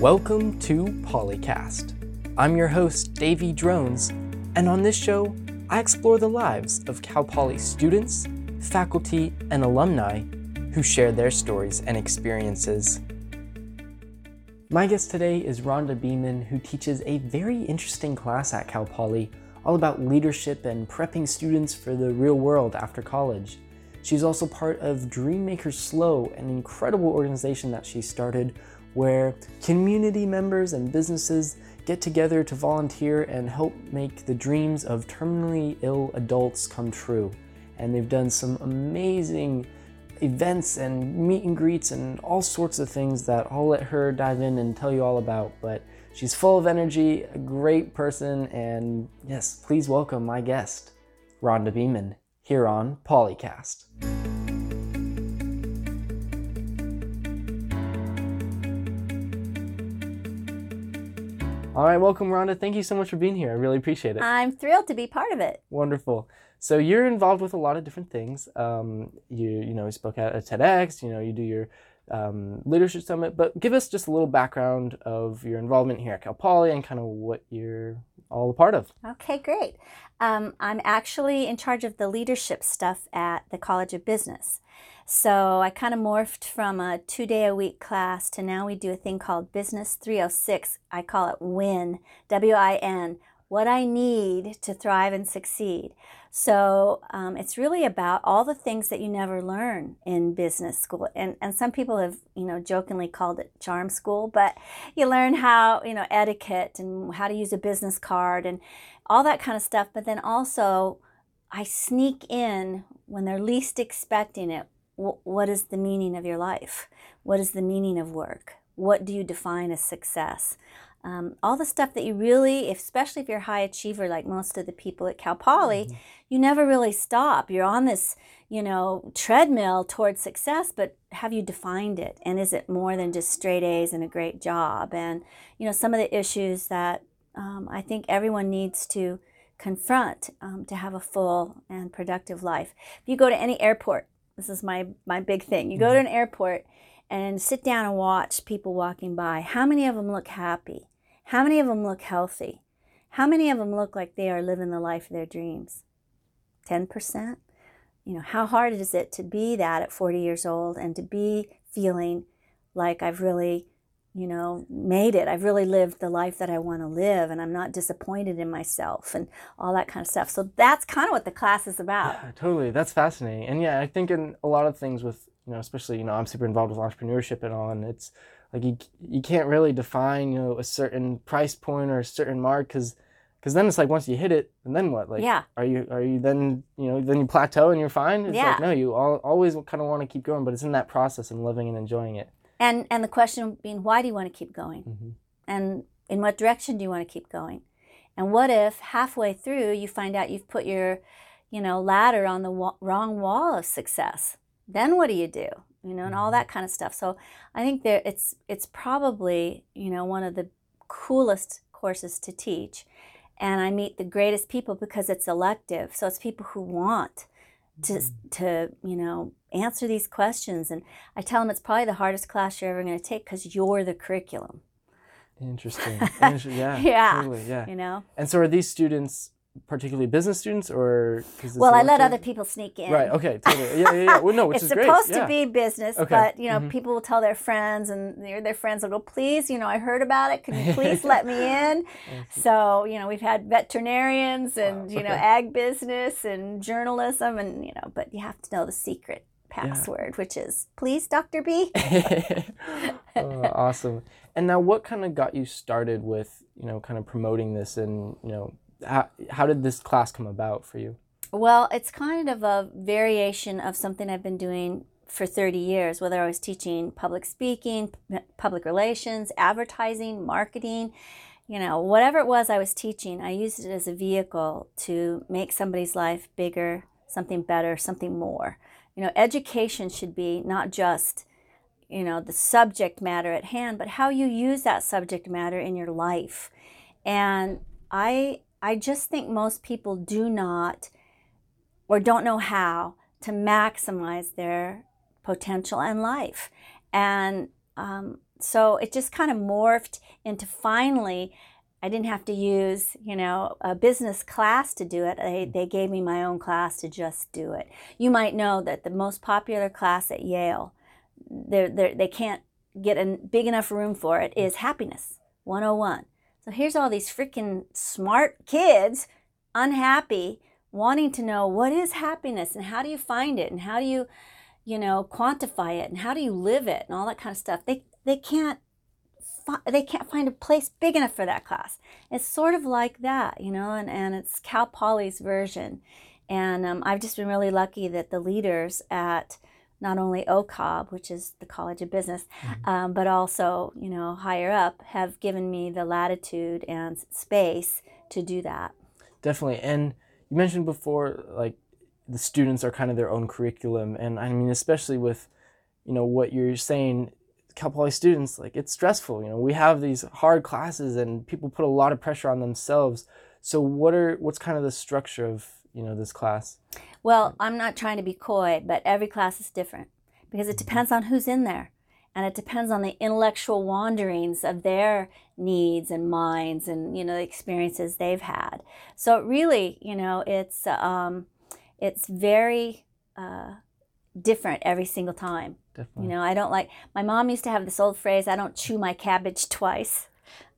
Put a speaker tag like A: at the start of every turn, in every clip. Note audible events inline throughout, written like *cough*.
A: Welcome to Polycast. I'm your host, Davey Drones, and on this show, I explore the lives of Cal Poly students, faculty, and alumni who share their stories and experiences. My guest today is Rhonda Beeman, who teaches a very interesting class at Cal Poly all about leadership and prepping students for the real world after college. She's also part of Dreammakers SLO, an incredible organization that she started where community members and businesses get together to volunteer and help make the dreams of terminally ill adults come true. And they've done some amazing events and meet and greets and all sorts of things that I'll let her dive in and tell you all about. But she's full of energy, a great person, and yes, please welcome my guest, Rhonda Beeman, here on Polycast. All right, welcome, Rhonda. Thank you so much for being here. I really appreciate it.
B: I'm thrilled to be part of it.
A: Wonderful. So you're involved with a lot of different things. Um, you you know you spoke at a TEDx. You know you do your um, leadership summit. But give us just a little background of your involvement here at Cal Poly and kind of what you're all a part of.
B: Okay, great. Um, I'm actually in charge of the leadership stuff at the College of Business. So I kind of morphed from a two day a week class to now we do a thing called Business 306. I call it WIN, W I N, what I need to thrive and succeed. So um, it's really about all the things that you never learn in business school. And, and some people have, you know, jokingly called it charm school, but you learn how, you know, etiquette and how to use a business card and all that kind of stuff. But then also, I sneak in when they're least expecting it what is the meaning of your life? What is the meaning of work? What do you define as success? Um, all the stuff that you really, especially if you're a high achiever like most of the people at Cal Poly, mm-hmm. you never really stop. You're on this, you know, treadmill towards success, but have you defined it? And is it more than just straight A's and a great job? And, you know, some of the issues that um, I think everyone needs to confront um, to have a full and productive life. If you go to any airport this is my my big thing. You go to mm-hmm. an airport and sit down and watch people walking by. How many of them look happy? How many of them look healthy? How many of them look like they are living the life of their dreams? 10%? You know, how hard is it to be that at 40 years old and to be feeling like I've really you know, made it. I've really lived the life that I want to live and I'm not disappointed in myself and all that kind of stuff. So that's kind of what the class is about.
A: Yeah, totally. That's fascinating. And yeah, I think in a lot of things with, you know, especially, you know, I'm super involved with entrepreneurship and all, and it's like you, you can't really define, you know, a certain price point or a certain mark because because then it's like once you hit it and then what like
B: yeah
A: are you are you then you know then you plateau and you're fine it's
B: yeah.
A: like no you all, always kind of want to keep going but it's in that process and living and enjoying it
B: and and the question being, why do you want to keep going? Mm-hmm. And in what direction do you want to keep going? And what if halfway through you find out you've put your, you know, ladder on the wa- wrong wall of success? Then what do you do? You know, and all mm-hmm. that kind of stuff. So I think there it's it's probably you know one of the coolest courses to teach, and I meet the greatest people because it's elective. So it's people who want to mm-hmm. to you know answer these questions and i tell them it's probably the hardest class you're ever going to take because you're the curriculum
A: interesting *laughs* yeah
B: yeah
A: totally, yeah
B: you know
A: and so are these students particularly business students or
B: well i let other people sneak in
A: right okay totally yeah yeah, yeah. well no *laughs* which
B: it's
A: is
B: supposed
A: great.
B: to be business okay. but you know mm-hmm. people will tell their friends and their, their friends will go please you know i heard about it can you please *laughs* let me in so you know we've had veterinarians and wow. you know ag business and journalism and you know but you have to know the secret password yeah. which is please dr b *laughs*
A: oh, awesome and now what kind of got you started with you know kind of promoting this and you know how, how did this class come about for you?
B: Well, it's kind of a variation of something I've been doing for 30 years, whether I was teaching public speaking, public relations, advertising, marketing, you know, whatever it was I was teaching, I used it as a vehicle to make somebody's life bigger, something better, something more. You know, education should be not just, you know, the subject matter at hand, but how you use that subject matter in your life. And I I just think most people do not or don't know how to maximize their potential in life. And um, so it just kind of morphed into finally I didn't have to use, you know, a business class to do it. They, they gave me my own class to just do it. You might know that the most popular class at Yale, they're, they're, they can't get a big enough room for it, is Happiness 101. So here's all these freaking smart kids, unhappy, wanting to know what is happiness and how do you find it and how do you, you know, quantify it and how do you live it and all that kind of stuff. They, they can't they can't find a place big enough for that class. It's sort of like that, you know, and, and it's Cal Poly's version. And um, I've just been really lucky that the leaders at not only OCOB, which is the College of Business, mm-hmm. um, but also, you know, higher up, have given me the latitude and space to do that.
A: Definitely. And you mentioned before, like, the students are kind of their own curriculum. And I mean, especially with, you know, what you're saying Cal Poly students, like it's stressful. You know, we have these hard classes and people put a lot of pressure on themselves. So what are what's kind of the structure of, you know, this class?
B: Well, I'm not trying to be coy, but every class is different because it depends on who's in there. And it depends on the intellectual wanderings of their needs and minds and, you know, the experiences they've had. So really, you know, it's um, it's very uh, different every single time. Definitely. You know, I don't like, my mom used to have this old phrase, I don't chew my cabbage twice.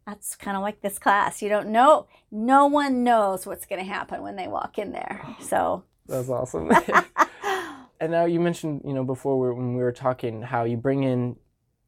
B: That's kind of like this class. You don't know, no one knows what's going to happen when they walk in there. So
A: that's *laughs* awesome. *laughs* and now you mentioned, you know, before when we were talking, how you bring in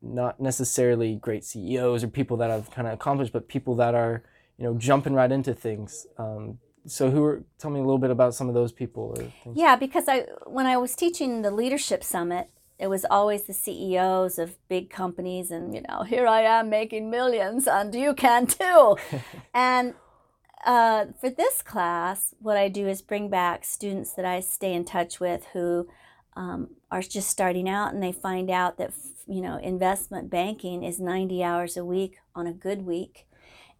A: not necessarily great CEOs or people that have kind of accomplished, but people that are, you know, jumping right into things. Um, so who are tell me a little bit about some of those people
B: yeah because i when i was teaching the leadership summit it was always the CEOs of big companies, and you know, here I am making millions, and you can too. *laughs* and uh, for this class, what I do is bring back students that I stay in touch with who um, are just starting out, and they find out that you know investment banking is 90 hours a week on a good week.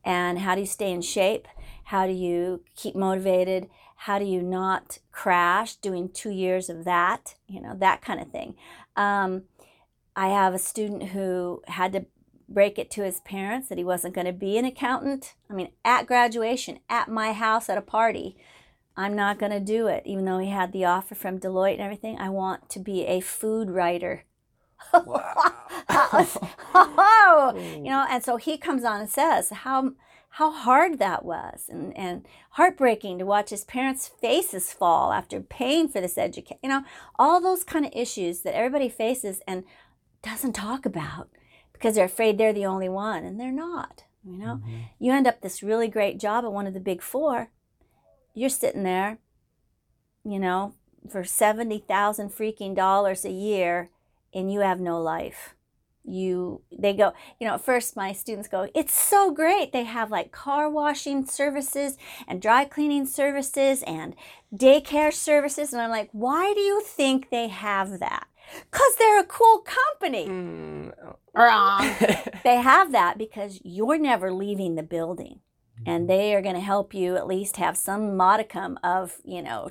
B: And how do you stay in shape? How do you keep motivated? How do you not crash doing two years of that? You know, that kind of thing. Um, I have a student who had to break it to his parents that he wasn't going to be an accountant. I mean, at graduation, at my house at a party, I'm not going to do it, even though he had the offer from Deloitte and everything. I want to be a food writer. Wow. *laughs* oh, *laughs* you know, and so he comes on and says, How how hard that was and, and heartbreaking to watch his parents' faces fall after paying for this education. You know, all those kind of issues that everybody faces and doesn't talk about because they're afraid they're the only one, and they're not. You know, mm-hmm. you end up this really great job at one of the big four. You're sitting there, you know, for seventy thousand freaking dollars a year, and you have no life you they go you know at first my students go it's so great they have like car washing services and dry cleaning services and daycare services and i'm like why do you think they have that because they're a cool company mm. wrong *laughs* they have that because you're never leaving the building and mm-hmm. they are going to help you at least have some modicum of you know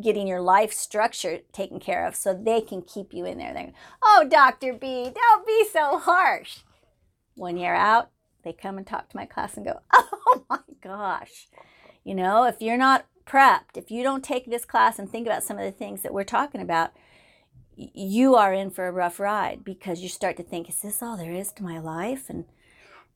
B: getting your life structure taken care of so they can keep you in there. They're, oh, Dr. B, don't be so harsh. When you're out, they come and talk to my class and go, *laughs* oh my gosh. You know, if you're not prepped, if you don't take this class and think about some of the things that we're talking about, you are in for a rough ride because you start to think, is this all there is to my life? And,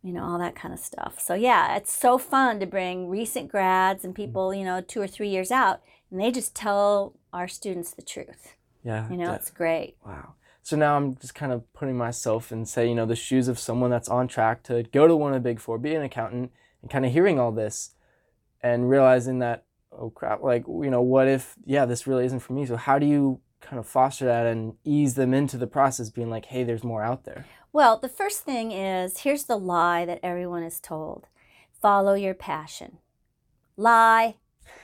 B: you know, all that kind of stuff. So, yeah, it's so fun to bring recent grads and mm. people, you know, two or three years out and they just tell our students the truth.
A: Yeah.
B: You know, that, it's great.
A: Wow. So now I'm just kind of putting myself in, say, you know, the shoes of someone that's on track to go to one of the big four, be an accountant, and kind of hearing all this and realizing that, oh crap, like, you know, what if, yeah, this really isn't for me? So how do you kind of foster that and ease them into the process, being like, hey, there's more out there?
B: Well, the first thing is here's the lie that everyone is told follow your passion. Lie,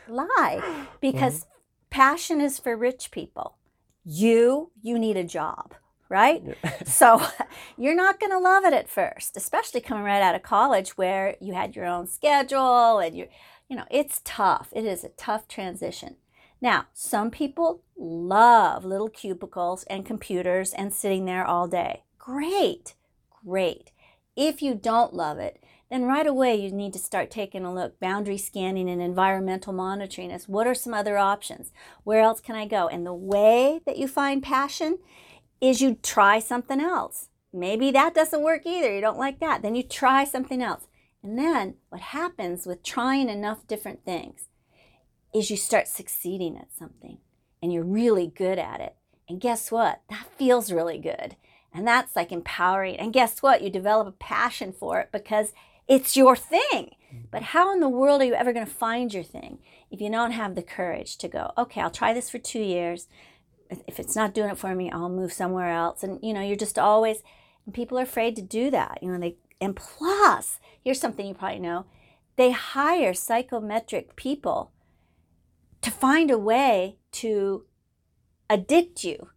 B: lie because mm-hmm. passion is for rich people. You, you need a job, right? Yeah. *laughs* so *laughs* you're not going to love it at first, especially coming right out of college where you had your own schedule and you, you know, it's tough. It is a tough transition. Now, some people love little cubicles and computers and sitting there all day. Great, great. If you don't love it, then right away you need to start taking a look, boundary scanning and environmental monitoring as what are some other options? Where else can I go? And the way that you find passion is you try something else. Maybe that doesn't work either. You don't like that. Then you try something else. And then what happens with trying enough different things is you start succeeding at something and you're really good at it. And guess what? That feels really good. And that's like empowering. And guess what? You develop a passion for it because it's your thing. Mm-hmm. But how in the world are you ever going to find your thing if you don't have the courage to go, okay, I'll try this for two years. If it's not doing it for me, I'll move somewhere else. And, you know, you're just always, and people are afraid to do that. You know, they, and plus, here's something you probably know they hire psychometric people to find a way to addict you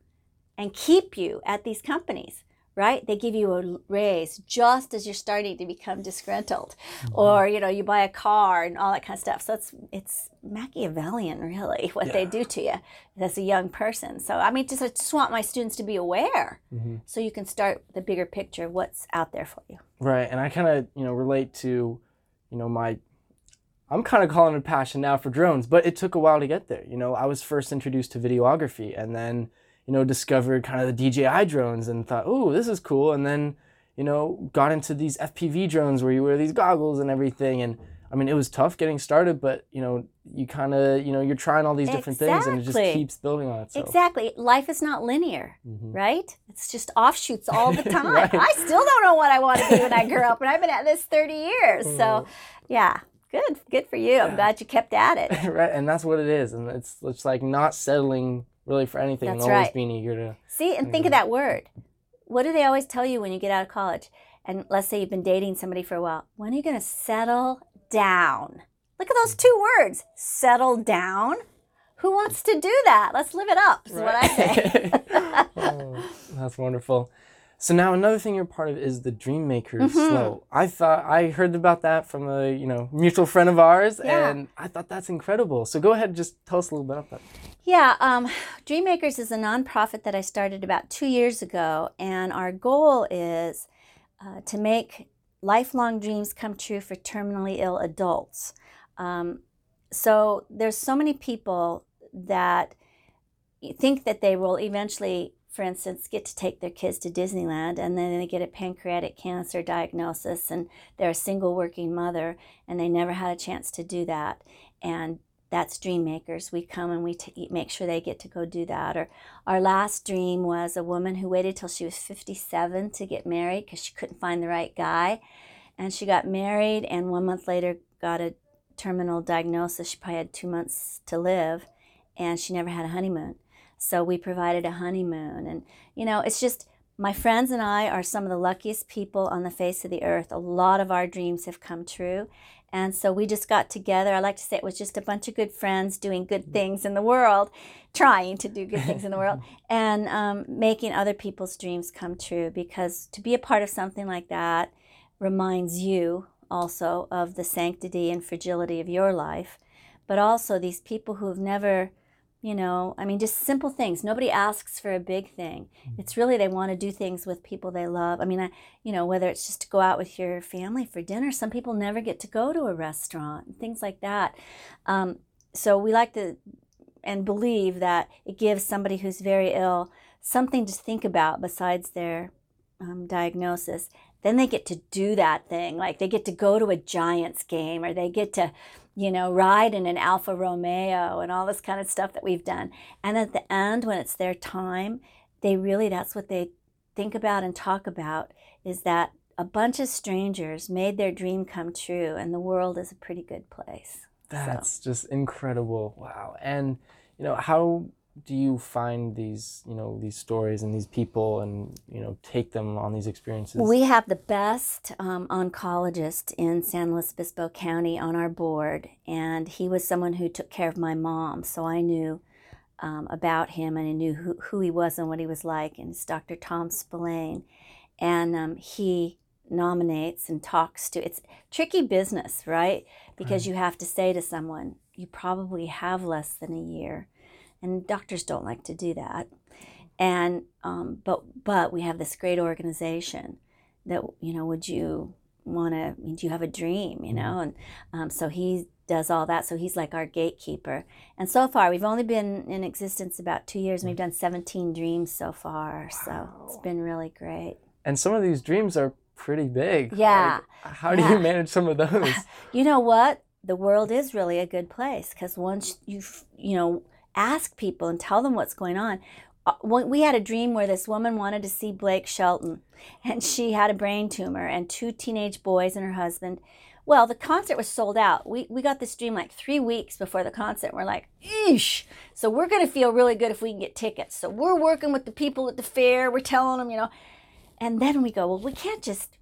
B: and keep you at these companies right? They give you a raise just as you're starting to become disgruntled, mm-hmm. or you know, you buy a car and all that kind of stuff. So it's it's Machiavellian, really, *laughs* what yeah. they do to you as a young person. So I mean, just I just want my students to be aware, mm-hmm. so you can start the bigger picture of what's out there for you.
A: Right, and I kind of you know relate to, you know, my. I'm kind of calling it passion now for drones, but it took a while to get there. You know, I was first introduced to videography, and then you know, discovered kind of the DJI drones and thought, oh, this is cool. And then, you know, got into these FPV drones where you wear these goggles and everything. And I mean, it was tough getting started, but, you know, you kind of, you know, you're trying all these different exactly. things and it just keeps building on itself.
B: Exactly. Life is not linear, mm-hmm. right? It's just offshoots all the *laughs* time. right. I still don't know what I want to be when I grow up, and I've been at this 30 years. So, *laughs* yeah. Good, good for you. I'm glad you kept at it. *laughs*
A: right, and that's what it is, and it's it's like not settling really for anything That's and always right. being eager to
B: see and think of that word. What do they always tell you when you get out of college? And let's say you've been dating somebody for a while. When are you going to settle down? Look at those mm. two words. Settle down. Who wants to do that? Let's live it up. Is right. what I say. *laughs* *laughs*
A: oh, that's wonderful. So now another thing you're part of is the Dream Makers mm-hmm. SLO. I thought I heard about that from a you know mutual friend of ours, yeah. and I thought that's incredible. So go ahead and just tell us a little bit about that.
B: Yeah, um, Dream Makers is a nonprofit that I started about two years ago, and our goal is uh, to make lifelong dreams come true for terminally ill adults. Um, so there's so many people that think that they will eventually for instance, get to take their kids to Disneyland and then they get a pancreatic cancer diagnosis and they're a single working mother and they never had a chance to do that. And that's Dream Makers. We come and we t- make sure they get to go do that. Or our last dream was a woman who waited till she was 57 to get married because she couldn't find the right guy. And she got married and one month later got a terminal diagnosis. She probably had two months to live and she never had a honeymoon. So we provided a honeymoon. And, you know, it's just my friends and I are some of the luckiest people on the face of the earth. A lot of our dreams have come true. And so we just got together. I like to say it was just a bunch of good friends doing good things in the world, trying to do good things in the world, *laughs* and um, making other people's dreams come true. Because to be a part of something like that reminds you also of the sanctity and fragility of your life, but also these people who have never you know i mean just simple things. Nobody asks for a big thing. Mm-hmm. it's really they want to do things with people they love. I mean I, you know whether it's just to go out with your family for dinner some people never get to go to a restaurant things like that. Um, so we like to and believe that it gives somebody who's very ill something to think about besides their um, diagnosis. Then they get to do that thing like they get to go to a giants game or they get to you know, ride in an Alfa Romeo and all this kind of stuff that we've done. And at the end, when it's their time, they really, that's what they think about and talk about is that a bunch of strangers made their dream come true and the world is a pretty good place.
A: That's so. just incredible. Wow. And, you know, how do you find these you know these stories and these people and you know take them on these experiences?
B: We have the best um, oncologist in san luis obispo county on our board and he was someone who took care of my mom so i knew um, about him and i knew who, who he was and what he was like and it's dr tom spillane. And um, he nominates and talks to it's tricky business right? Because right. you have to say to someone you probably have less than a year and doctors don't like to do that. And um, but but we have this great organization that you know, would you want to? Do you have a dream? You know, and um, so he does all that. So he's like our gatekeeper. And so far, we've only been in existence about two years, and we've done 17 dreams so far. Wow. So it's been really great.
A: And some of these dreams are pretty big.
B: Yeah.
A: Like, how yeah. do you manage some of *laughs* those?
B: you know what? The world is really a good place because once you, you know, ask people and tell them what's going on. Uh, we had a dream where this woman wanted to see Blake Shelton, *laughs* and she had a brain tumor and two teenage boys and her husband well, the concert was sold out. We, we got this dream like three weeks before the concert. We're like, eesh. So we're going to feel really good if we can get tickets. So we're working with the people at the fair. We're telling them, you know. And then we go, well, we can't just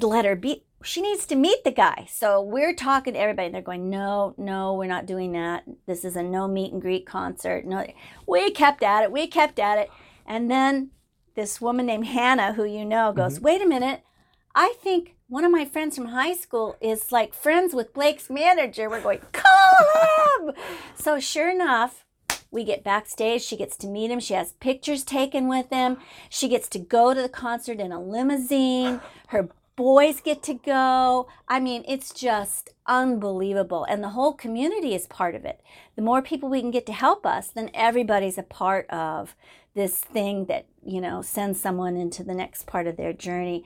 B: let her be. She needs to meet the guy. So we're talking to everybody. They're going, no, no, we're not doing that. This is a no meet and greet concert. No, we kept at it. We kept at it. And then this woman named Hannah, who you know, goes, mm-hmm. wait a minute. I think one of my friends from high school is like friends with Blake's manager. We're going, call him. *laughs* so sure enough, we get backstage. She gets to meet him. She has pictures taken with him. She gets to go to the concert in a limousine. Her boys get to go. I mean, it's just unbelievable. And the whole community is part of it. The more people we can get to help us, then everybody's a part of this thing that, you know, sends someone into the next part of their journey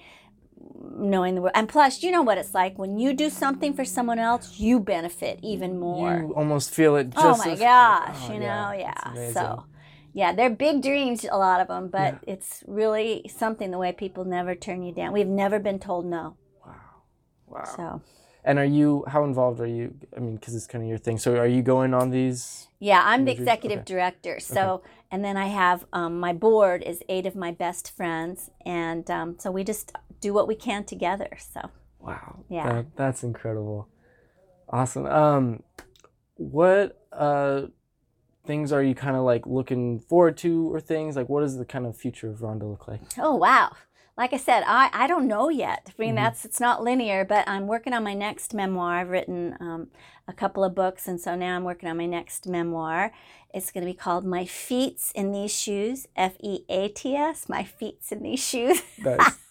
B: knowing the world. And plus, you know what it's like when you do something for someone else, you benefit even more.
A: You almost feel it.
B: oh my as, gosh, oh, you know, yeah. yeah. So, yeah, they're big dreams, a lot of them, but yeah. it's really something the way people never turn you down. We've never been told no.
A: Wow, wow. So. And are you? How involved are you? I mean, because it's kind of your thing. So, are you going on these?
B: Yeah, I'm the executive okay. director. So, okay. and then I have um, my board is eight of my best friends, and um, so we just do what we can together. So
A: wow, yeah, that, that's incredible, awesome. Um, what uh things are you kind of like looking forward to, or things like what does the kind of future of Rhonda look like?
B: Oh wow. Like I said, I, I don't know yet. I mean, mm-hmm. that's it's not linear, but I'm working on my next memoir. I've written um, a couple of books, and so now I'm working on my next memoir. It's going to be called My Feets in These Shoes, F E A T S, My Feets in These Shoes. Nice. *laughs*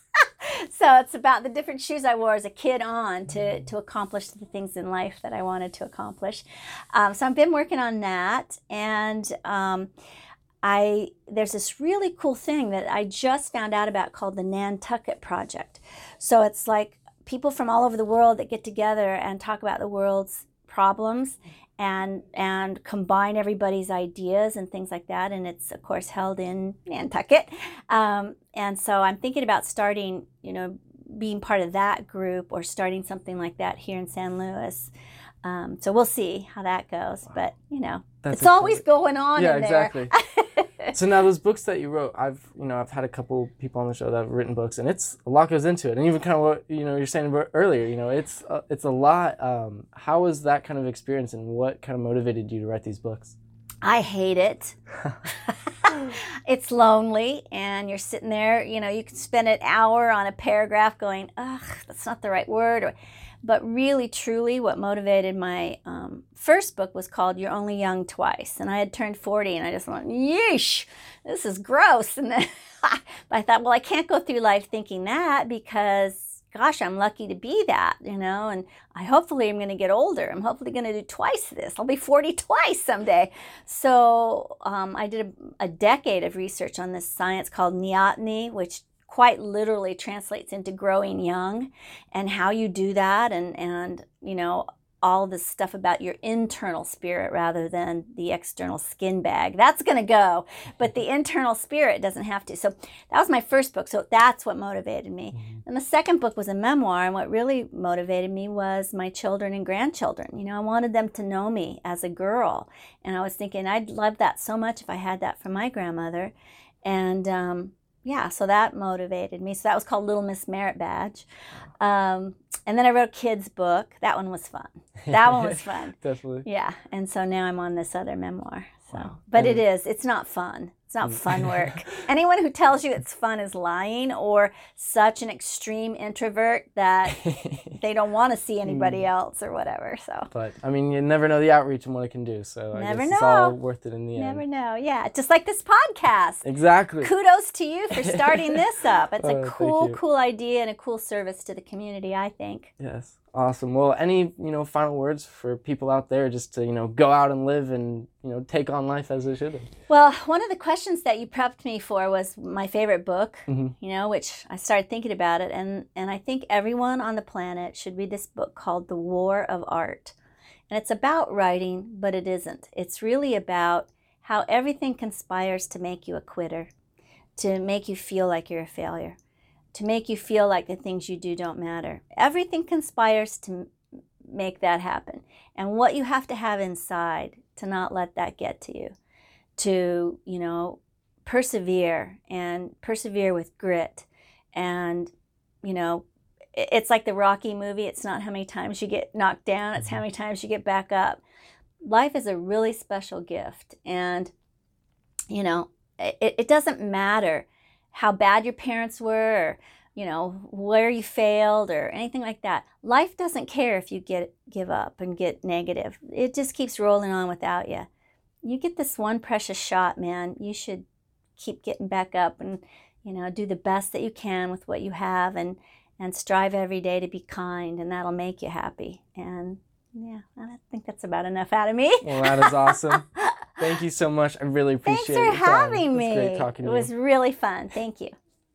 B: so it's about the different shoes I wore as a kid on to, to accomplish the things in life that I wanted to accomplish. Um, so I've been working on that, and um, I there's this really cool thing that I just found out about called the Nantucket Project. So it's like people from all over the world that get together and talk about the world's problems and and combine everybody's ideas and things like that. And it's of course held in Nantucket. Um, and so I'm thinking about starting, you know, being part of that group or starting something like that here in San Luis. Um, so we'll see how that goes. But you know, That's it's always going on.
A: Yeah, exactly. *laughs* *laughs* so now those books that you wrote, I've you know I've had a couple people on the show that have written books, and it's a lot goes into it. And even kind of what you know you're saying earlier, you know, it's uh, it's a lot. Um, how was that kind of experience, and what kind of motivated you to write these books?
B: I hate it. *laughs* *laughs* it's lonely, and you're sitting there. You know, you can spend an hour on a paragraph going, "Ugh, that's not the right word." Or, but really, truly, what motivated my um, first book was called You're Only Young Twice. And I had turned 40 and I just went, yeesh, this is gross. *laughs* And then *laughs* I thought, well, I can't go through life thinking that because, gosh, I'm lucky to be that, you know, and I hopefully I'm going to get older. I'm hopefully going to do twice this. I'll be 40 *laughs* twice someday. So um, I did a, a decade of research on this science called neoteny, which quite literally translates into growing young and how you do that and and you know all this stuff about your internal spirit rather than the external skin bag. That's going to go, but the internal spirit doesn't have to. So that was my first book. So that's what motivated me. Mm-hmm. And the second book was a memoir. And what really motivated me was my children and grandchildren. You know, I wanted them to know me as a girl. And I was thinking, I'd love that so much if I had that from my grandmother. And um, yeah, so that motivated me. So that was called Little Miss Merit Badge. Um, and then I wrote a kid's book. That one was fun. That one was *laughs* fun.
A: Definitely.
B: Yeah. And so now I'm on this other memoir. So, wow. but and it is. It's not fun. It's not mm. fun work. *laughs* Anyone who tells you it's fun is lying or such an extreme introvert that *laughs* they don't want to see anybody mm. else or whatever. So
A: But I mean, you never know the outreach and what it can do. So I
B: Never
A: guess it's all
B: know.
A: worth it in the
B: never
A: end.
B: Never know. Yeah, just like this podcast.
A: Exactly.
B: Kudos to you for starting *laughs* this up. It's
A: Oh,
B: a cool, cool idea and a cool service to the community, I think.
A: Yes. Awesome. Well, any you know final words for people out there just to you know go out and live and you know take on life as they should.
B: Well, one of the questions that you prepped me for was my favorite book,
A: Mhm.
B: you know, which I started thinking about it. And, and I think everyone on the planet should read this book called The War of Art. And it's about writing, but it isn't. It's really about how everything conspires to make you a quitter, to make you feel like you're a failure, to make you feel like the things you do don't matter. Everything conspires to make that happen. And what you have to have inside to not let that get to you, to, you know, persevere and persevere with grit. And, you know, it's like the Rocky movie. It's not how many times you get knocked down, it's how mm-hmm. many times you get back up. Life is a really special gift. And, you know, it, it doesn't matter how bad your parents were or, you know, where you failed or anything like that. Life doesn't care if you get give up and get negative. It just keeps rolling on without you. You get this one precious shot, man. You should keep getting back up and, you know, do the best that you can with what you have and and strive every day to be kind and that'll make you happy. And yeah, I think that's about enough out of me.
A: Well, that is awesome. *laughs* Thank you so much. I really
B: Thanks
A: appreciate
B: for
A: your time.
B: having me.
A: great talking to it
B: was
A: you.
B: really fun. Thank you.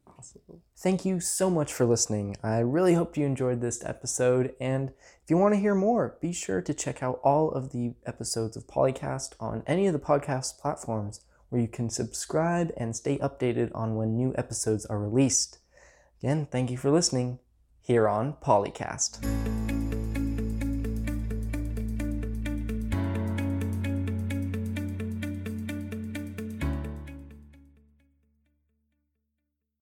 B: Awesome.
A: Thank you so much for listening. I really hope you enjoyed this episode. And if you want to hear more, be sure to check out all of the episodes of Polycast on any of the podcast platforms where you can subscribe and stay updated on when new episodes are released. Again, thank you for listening here on Polycast.